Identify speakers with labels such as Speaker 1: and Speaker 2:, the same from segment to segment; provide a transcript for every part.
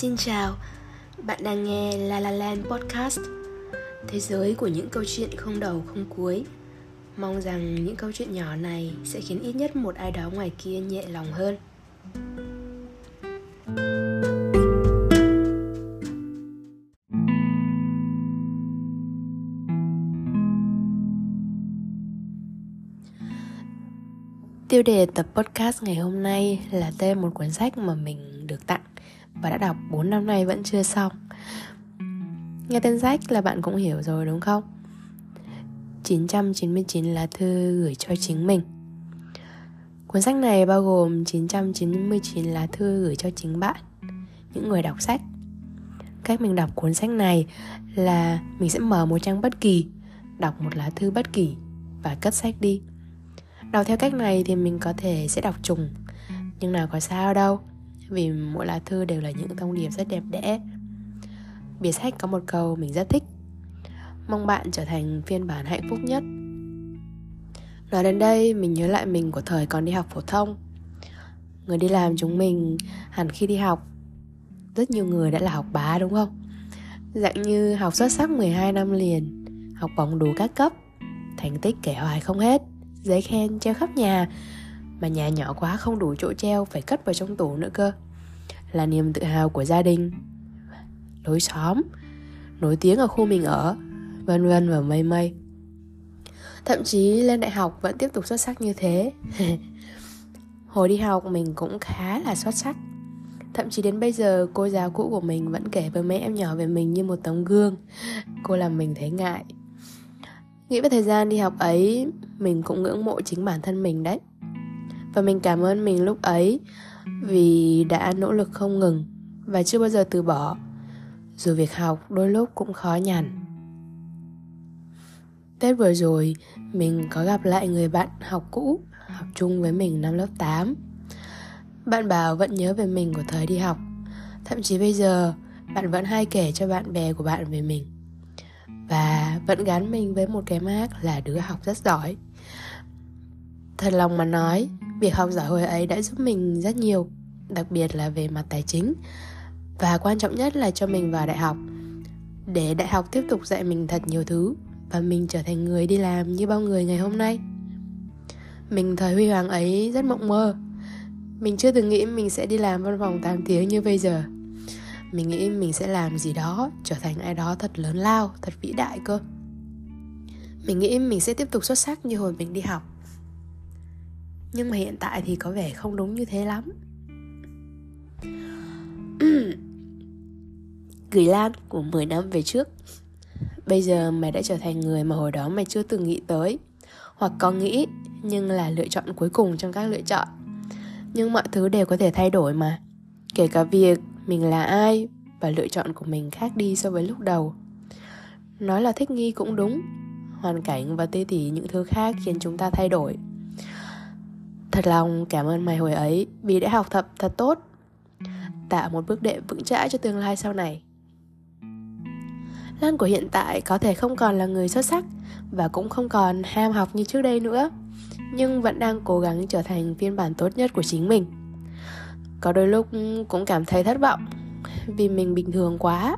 Speaker 1: Xin chào, bạn đang nghe La La Land Podcast. Thế giới của những câu chuyện không đầu không cuối. Mong rằng những câu chuyện nhỏ này sẽ khiến ít nhất một ai đó ngoài kia nhẹ lòng hơn. Tiêu đề tập podcast ngày hôm nay là tên một cuốn sách mà mình được tặng và đã đọc 4 năm nay vẫn chưa xong. Nghe tên sách là bạn cũng hiểu rồi đúng không? 999 lá thư gửi cho chính mình. Cuốn sách này bao gồm 999 lá thư gửi cho chính bạn, những người đọc sách. Cách mình đọc cuốn sách này là mình sẽ mở một trang bất kỳ, đọc một lá thư bất kỳ và cất sách đi Đọc theo cách này thì mình có thể sẽ đọc trùng Nhưng nào có sao đâu vì mỗi lá thư đều là những thông điệp rất đẹp đẽ. Bìa sách có một câu mình rất thích. Mong bạn trở thành phiên bản hạnh phúc nhất. Nói đến đây, mình nhớ lại mình của thời còn đi học phổ thông. Người đi làm chúng mình hẳn khi đi học. Rất nhiều người đã là học bá, đúng không? Dạng như học xuất sắc 12 năm liền, Học bóng đủ các cấp. Thành tích kể hoài không hết, giấy khen treo khắp nhà mà nhà nhỏ quá không đủ chỗ treo phải cất vào trong tủ nữa cơ. Là niềm tự hào của gia đình. Lối xóm, nổi tiếng ở khu mình ở, vân vân và mây mây. Thậm chí lên đại học vẫn tiếp tục xuất sắc như thế. Hồi đi học mình cũng khá là xuất sắc. Thậm chí đến bây giờ, cô giáo cũ của mình vẫn kể với mấy em nhỏ về mình như một tấm gương. Cô làm mình thấy ngại. Nghĩ về thời gian đi học ấy, Mình cũng ngưỡng mộ chính bản thân mình đấy. Và mình cảm ơn mình lúc ấy Vì đã nỗ lực không ngừng Và chưa bao giờ từ bỏ. Dù việc học đôi lúc cũng khó nhằn. Tết vừa rồi, Mình có gặp lại người bạn học cũ, Học chung với mình năm lớp 8 Bạn bảo vẫn nhớ về mình của thời đi học. Thậm chí bây giờ, Bạn vẫn hay kể cho bạn bè của bạn về mình. Và vẫn gắn mình với một cái mác là đứa học rất giỏi. Thật lòng mà nói việc học giỏi hồi ấy đã giúp mình rất nhiều, đặc biệt là về mặt tài chính. Và quan trọng nhất là cho mình vào đại học. Để đại học tiếp tục dạy mình thật nhiều thứ và mình trở thành người đi làm như bao người ngày hôm nay. Mình thời huy hoàng ấy rất mộng mơ. Mình chưa từng nghĩ mình sẽ đi làm văn phòng 8 tiếng như bây giờ. Mình nghĩ mình sẽ làm gì đó, trở thành ai đó thật lớn lao, thật vĩ đại cơ. Mình nghĩ mình sẽ tiếp tục xuất sắc như hồi mình đi học nhưng mà hiện tại thì có vẻ không đúng như thế lắm. Gửi lan của 10 năm về trước. Bây giờ mày đã trở thành người mà hồi đó mày chưa từng nghĩ tới. Hoặc có nghĩ, nhưng là lựa chọn cuối cùng trong các lựa chọn. Nhưng mọi thứ đều có thể thay đổi mà. Kể cả việc mình là ai và lựa chọn của mình khác đi so với lúc đầu. Nói là thích nghi cũng đúng. Hoàn cảnh và tê tỉ những thứ khác khiến chúng ta thay đổi thật lòng cảm ơn mày hồi ấy vì đã học thật thật tốt. Tạo một bước đệm vững chãi cho tương lai sau này. Lan của hiện tại có thể không còn là người xuất sắc và cũng không còn ham học như trước đây nữa, nhưng vẫn đang cố gắng trở thành phiên bản tốt nhất của chính mình. Có đôi lúc cũng cảm thấy thất vọng vì mình bình thường quá,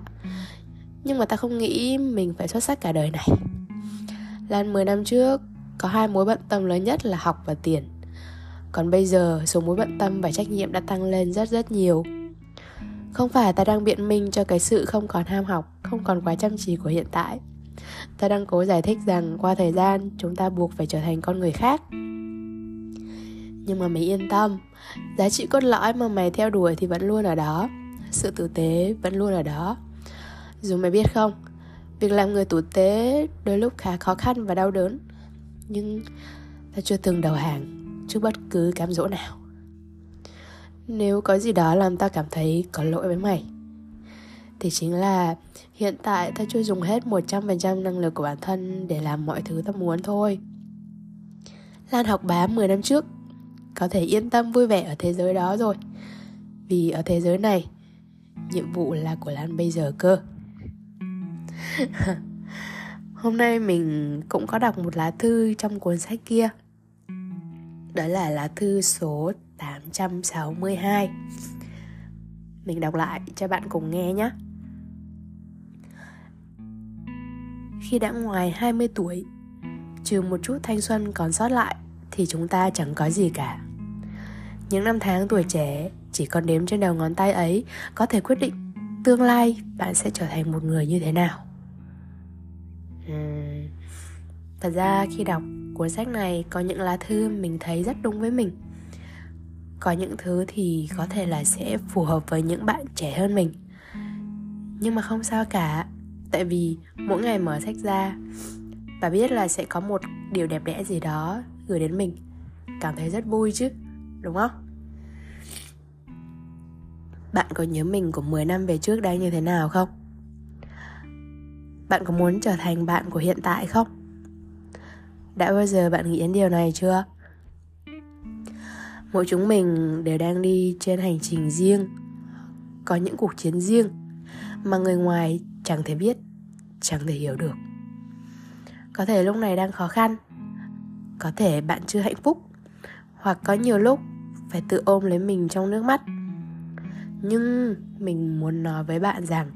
Speaker 1: nhưng mà ta không nghĩ mình phải xuất sắc cả đời này. Lan 10 năm trước có hai mối bận tâm lớn nhất là học và tiền còn bây giờ, số mối bận tâm và trách nhiệm đã tăng lên rất rất nhiều. Không phải ta đang biện minh cho cái sự không còn ham học, không còn quá chăm chỉ của hiện tại. Ta đang cố giải thích rằng qua thời gian, chúng ta buộc phải trở thành con người khác. Nhưng mà mày yên tâm, giá trị cốt lõi mà mày theo đuổi thì vẫn luôn ở đó. Sự tử tế vẫn luôn ở đó. Dù mày biết không, việc làm người tử tế đôi lúc khá khó khăn và đau đớn. Nhưng ta chưa từng đầu hàng trước bất cứ cám dỗ nào nếu có gì đó làm ta cảm thấy có lỗi với mày thì chính là hiện tại ta chưa dùng hết 100% năng lực của bản thân để làm mọi thứ ta muốn thôi. Lan học bá 10 năm trước có thể yên tâm vui vẻ ở thế giới đó rồi. Vì ở thế giới này, nhiệm vụ là của Lan bây giờ cơ. Hôm nay mình cũng có đọc một lá thư trong cuốn sách kia. Đó là lá thư số 862. mình đọc lại cho bạn cùng nghe nhé. Khi đã ngoài 20 tuổi, trừ một chút thanh xuân còn sót lại thì chúng ta chẳng có gì cả. Những năm tháng tuổi trẻ chỉ còn đếm trên đầu ngón tay ấy có thể quyết định tương lai bạn sẽ trở thành một người như thế nào. Uhm, thật ra khi đọc cuốn sách này có những lá thư mình thấy rất đúng với mình. Có những thứ thì có thể là sẽ phù hợp với những bạn trẻ hơn mình. Nhưng mà không sao cả, tại vì mỗi ngày mở sách ra và biết là sẽ có một điều đẹp đẽ gì đó gửi đến mình. Cảm thấy rất vui chứ, đúng không? Bạn có nhớ mình của 10 năm về trước đang như thế nào không? Bạn có muốn trở thành bạn của hiện tại không? Đã bao giờ bạn nghĩ đến điều này chưa? Mỗi chúng mình đều đang đi trên hành trình riêng. Có những cuộc chiến riêng mà người ngoài chẳng thể biết, chẳng thể hiểu được. Có thể lúc này đang khó khăn, có thể bạn chưa hạnh phúc, hoặc có nhiều lúc phải tự ôm lấy mình trong nước mắt. Nhưng mình muốn nói với bạn rằng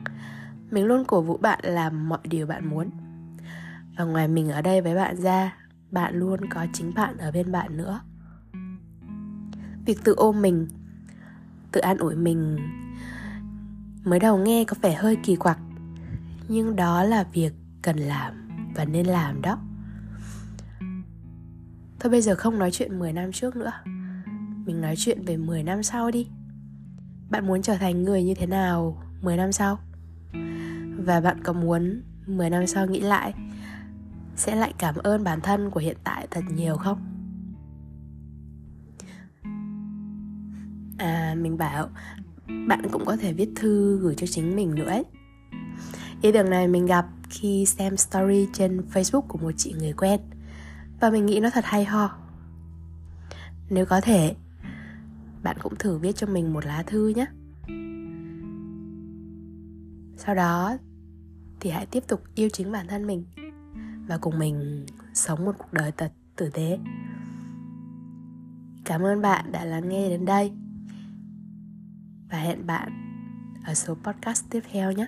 Speaker 1: mình luôn cổ vũ bạn làm mọi điều bạn muốn. Và ngoài mình ở đây với bạn ra bạn luôn có chính bạn ở bên bạn nữa. Việc tự ôm mình, tự an ủi mình mới đầu nghe có vẻ hơi kỳ quặc, nhưng đó là việc cần làm và nên làm đó. Thôi bây giờ không nói chuyện 10 năm trước nữa, mình nói chuyện về 10 năm sau đi. Bạn muốn trở thành người như thế nào 10 năm sau? Và bạn có muốn 10 năm sau nghĩ lại sẽ lại cảm ơn bản thân của hiện tại thật nhiều không? À mình bảo, bạn cũng có thể viết thư gửi cho chính mình nữa ấy. Ý tưởng này mình gặp khi xem story trên facebook của một chị người quen. Và mình nghĩ nó thật hay ho. Nếu có thể, bạn cũng thử viết cho mình một lá thư nhé. Sau đó thì hãy tiếp tục yêu chính bản thân mình và cùng mình sống một cuộc đời thật tử tế. Cảm ơn bạn đã lắng nghe đến đây. Và hẹn bạn ở số podcast tiếp theo nhé.